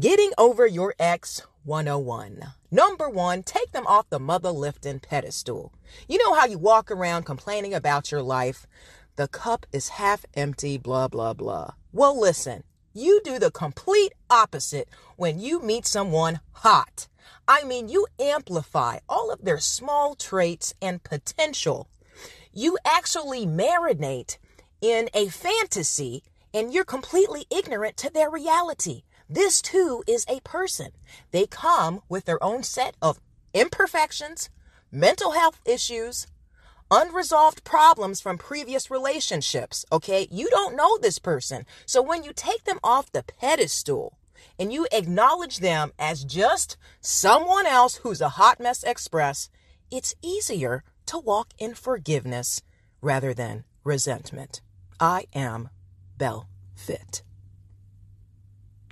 Getting over your ex 101. Number one, take them off the mother lifting pedestal. You know how you walk around complaining about your life? The cup is half empty, blah, blah, blah. Well, listen, you do the complete opposite when you meet someone hot. I mean, you amplify all of their small traits and potential. You actually marinate in a fantasy and you're completely ignorant to their reality. This too is a person. They come with their own set of imperfections, mental health issues, unresolved problems from previous relationships. Okay. You don't know this person. So when you take them off the pedestal and you acknowledge them as just someone else who's a hot mess express, it's easier to walk in forgiveness rather than resentment. I am Bell Fit.